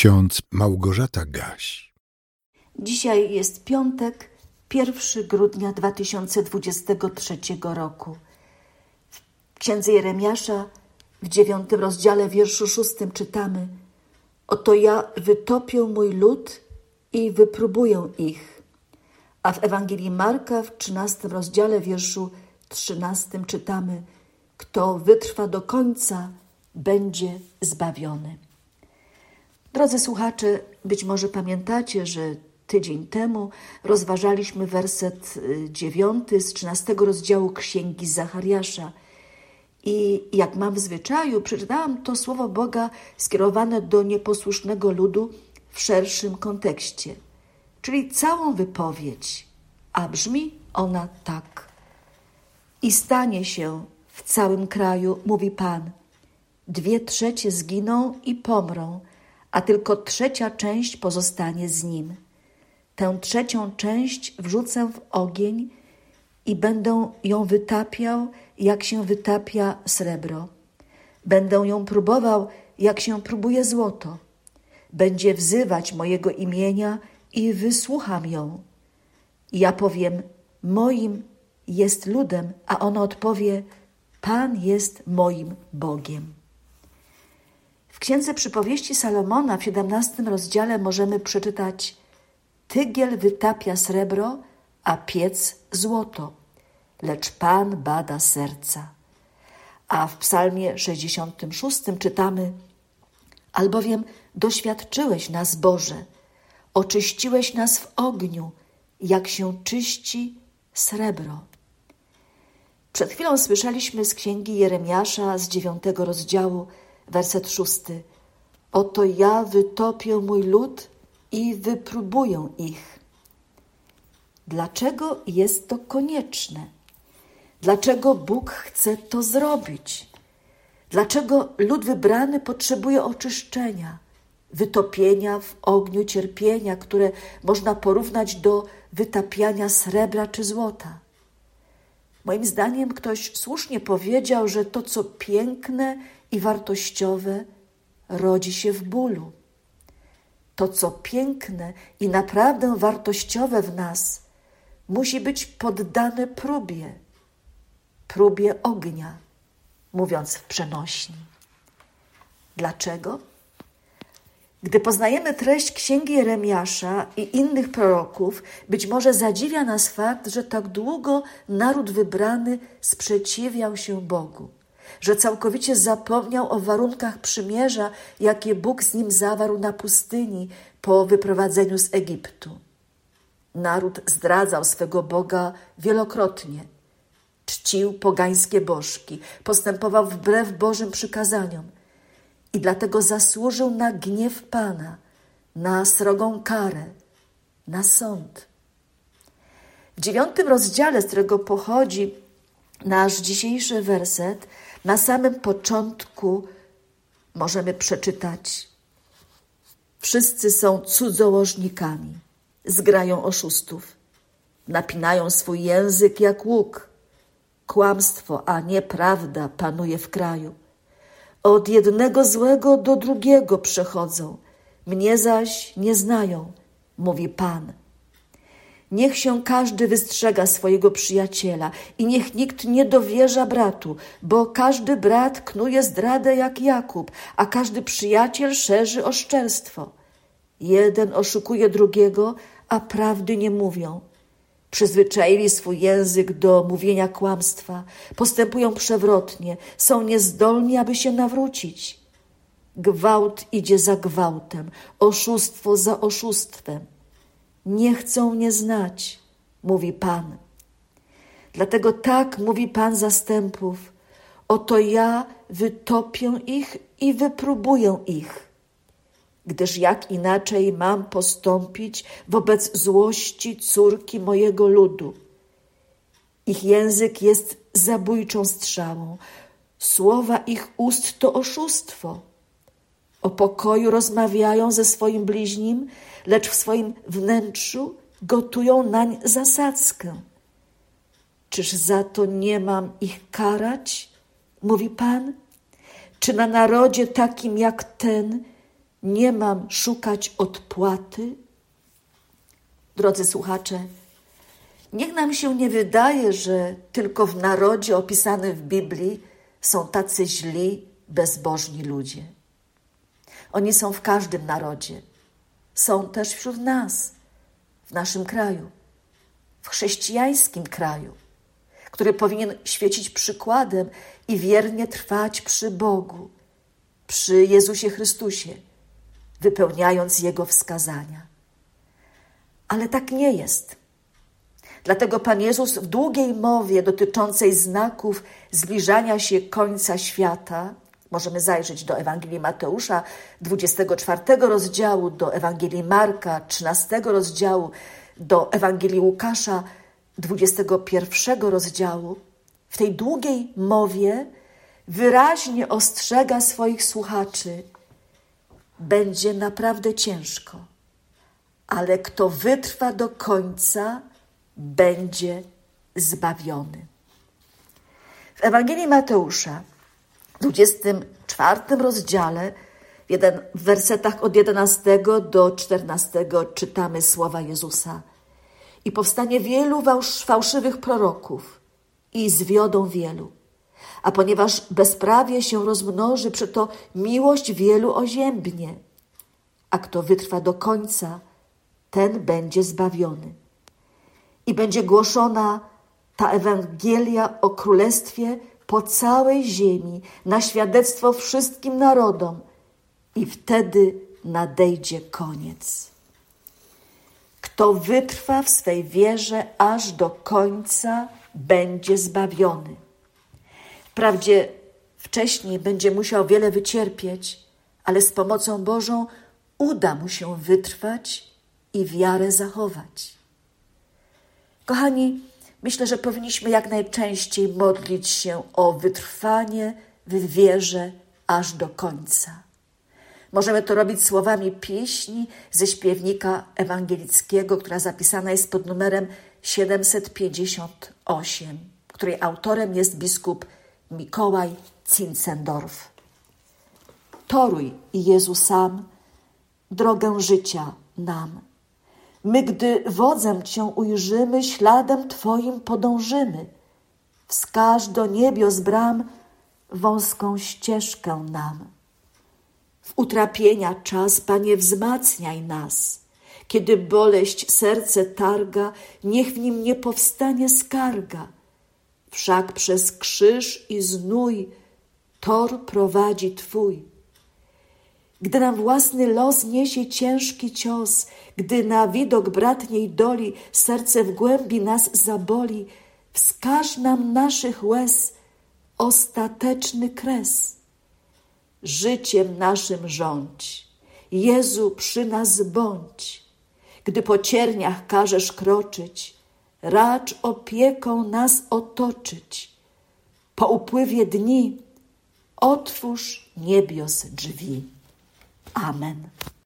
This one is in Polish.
ksiądz Małgorzata Gaś. Dzisiaj jest piątek, 1 grudnia 2023 roku. W księdze Jeremiasza w dziewiątym rozdziale wierszu szóstym czytamy Oto ja wytopię mój lud i wypróbuję ich. A w Ewangelii Marka w trzynastym rozdziale wierszu trzynastym czytamy Kto wytrwa do końca, będzie zbawiony. Drodzy słuchacze, być może pamiętacie, że tydzień temu rozważaliśmy werset y, dziewiąty z trzynastego rozdziału Księgi Zachariasza. I jak mam w zwyczaju, przeczytałam to słowo Boga skierowane do nieposłusznego ludu w szerszym kontekście, czyli całą wypowiedź, a brzmi ona tak. I stanie się w całym kraju, mówi Pan, dwie trzecie zginą i pomrą, a tylko trzecia część pozostanie z nim. Tę trzecią część wrzucę w ogień i będę ją wytapiał, jak się wytapia srebro. Będę ją próbował, jak się próbuje złoto. Będzie wzywać mojego imienia i wysłucham ją. ja powiem: Moim jest ludem, a ona odpowie: Pan jest moim Bogiem. Księdze przypowieści Salomona w 17 rozdziale możemy przeczytać: Tygiel wytapia srebro, a piec złoto, lecz Pan bada serca. A w Psalmie 66 czytamy: Albowiem doświadczyłeś nas, Boże, oczyściłeś nas w ogniu, jak się czyści srebro. Przed chwilą słyszeliśmy z księgi Jeremiasza z dziewiątego rozdziału werset szósty. Oto ja wytopię mój lud i wypróbuję ich. Dlaczego jest to konieczne? Dlaczego Bóg chce to zrobić? Dlaczego lud wybrany potrzebuje oczyszczenia, wytopienia w ogniu cierpienia, które można porównać do wytapiania srebra czy złota? Moim zdaniem ktoś słusznie powiedział, że to, co piękne i wartościowe, rodzi się w bólu. To, co piękne i naprawdę wartościowe w nas, musi być poddane próbie, próbie ognia, mówiąc w przenośni. Dlaczego? Gdy poznajemy treść księgi Jeremiasza i innych proroków, być może zadziwia nas fakt, że tak długo naród wybrany sprzeciwiał się Bogu, że całkowicie zapomniał o warunkach przymierza, jakie Bóg z nim zawarł na pustyni po wyprowadzeniu z Egiptu. Naród zdradzał swego Boga wielokrotnie, czcił pogańskie bożki, postępował wbrew Bożym przykazaniom – i dlatego zasłużył na gniew Pana, na srogą karę, na sąd. W dziewiątym rozdziale, z którego pochodzi nasz dzisiejszy werset, na samym początku możemy przeczytać: Wszyscy są cudzołożnikami, zgrają oszustów, napinają swój język jak łuk. Kłamstwo, a nieprawda panuje w kraju. Od jednego złego do drugiego przechodzą, mnie zaś nie znają, mówi Pan. Niech się każdy wystrzega swojego przyjaciela i niech nikt nie dowierza bratu, bo każdy brat knuje zdradę jak Jakub, a każdy przyjaciel szerzy oszczerstwo. Jeden oszukuje drugiego, a prawdy nie mówią. Przyzwyczaili swój język do mówienia kłamstwa, postępują przewrotnie, są niezdolni, aby się nawrócić. Gwałt idzie za gwałtem, oszustwo za oszustwem. Nie chcą mnie znać, mówi Pan. Dlatego tak mówi Pan zastępów: Oto ja wytopię ich i wypróbuję ich gdyż jak inaczej mam postąpić wobec złości córki mojego ludu? Ich język jest zabójczą strzałą, słowa ich ust to oszustwo. O pokoju rozmawiają ze swoim bliźnim, lecz w swoim wnętrzu gotują nań zasadzkę. Czyż za to nie mam ich karać? Mówi Pan. Czy na narodzie takim jak ten nie mam szukać odpłaty? Drodzy słuchacze, niech nam się nie wydaje, że tylko w narodzie opisanym w Biblii są tacy źli, bezbożni ludzie. Oni są w każdym narodzie. Są też wśród nas, w naszym kraju, w chrześcijańskim kraju, który powinien świecić przykładem i wiernie trwać przy Bogu, przy Jezusie Chrystusie, wypełniając Jego wskazania. Ale tak nie jest. Dlatego Pan Jezus w długiej mowie dotyczącej znaków zbliżania się końca świata, możemy zajrzeć do Ewangelii Mateusza 24 rozdziału, do Ewangelii Marka 13 rozdziału, do Ewangelii Łukasza 21 rozdziału, w tej długiej mowie wyraźnie ostrzega swoich słuchaczy: będzie naprawdę ciężko, ale kto wytrwa do końca, będzie zbawiony. W Ewangelii Mateusza, w 24 rozdziale, w wersetach od 11 do 14 czytamy słowa Jezusa. I powstanie wielu fałszywych proroków i zwiodą wielu. A ponieważ bezprawie się rozmnoży, przeto miłość wielu oziębnie. A kto wytrwa do końca, ten będzie zbawiony i będzie głoszona ta Ewangelia o Królestwie po całej ziemi, na świadectwo wszystkim narodom, i wtedy nadejdzie koniec. Kto wytrwa w swej wierze aż do końca, będzie zbawiony. Wprawdzie wcześniej będzie musiał wiele wycierpieć, ale z pomocą Bożą uda mu się wytrwać i wiarę zachować. Kochani, myślę, że powinniśmy jak najczęściej modlić się o wytrwanie w wierze aż do końca. Możemy to robić słowami pieśni ze śpiewnika ewangelickiego, która zapisana jest pod numerem 758, której autorem jest biskup Mikołaj Zinzendorf. Toruj, Jezu sam, drogę życia nam My, gdy wodzem Cię ujrzymy, śladem Twoim podążymy. Wskaż do niebios bram wąską ścieżkę nam. W utrapienia czas, Panie, wzmacniaj nas. Kiedy boleść serce targa, niech w nim nie powstanie skarga. Wszak przez krzyż i znój tor prowadzi Twój gdy nam własny los niesie ciężki cios, gdy na widok bratniej doli serce w głębi nas zaboli, wskaż nam naszych łez ostateczny kres. Życiem naszym rządź, Jezu przy nas bądź. Gdy po cierniach każesz kroczyć, racz opieką nas otoczyć. Po upływie dni otwórz niebios drzwi. Amen.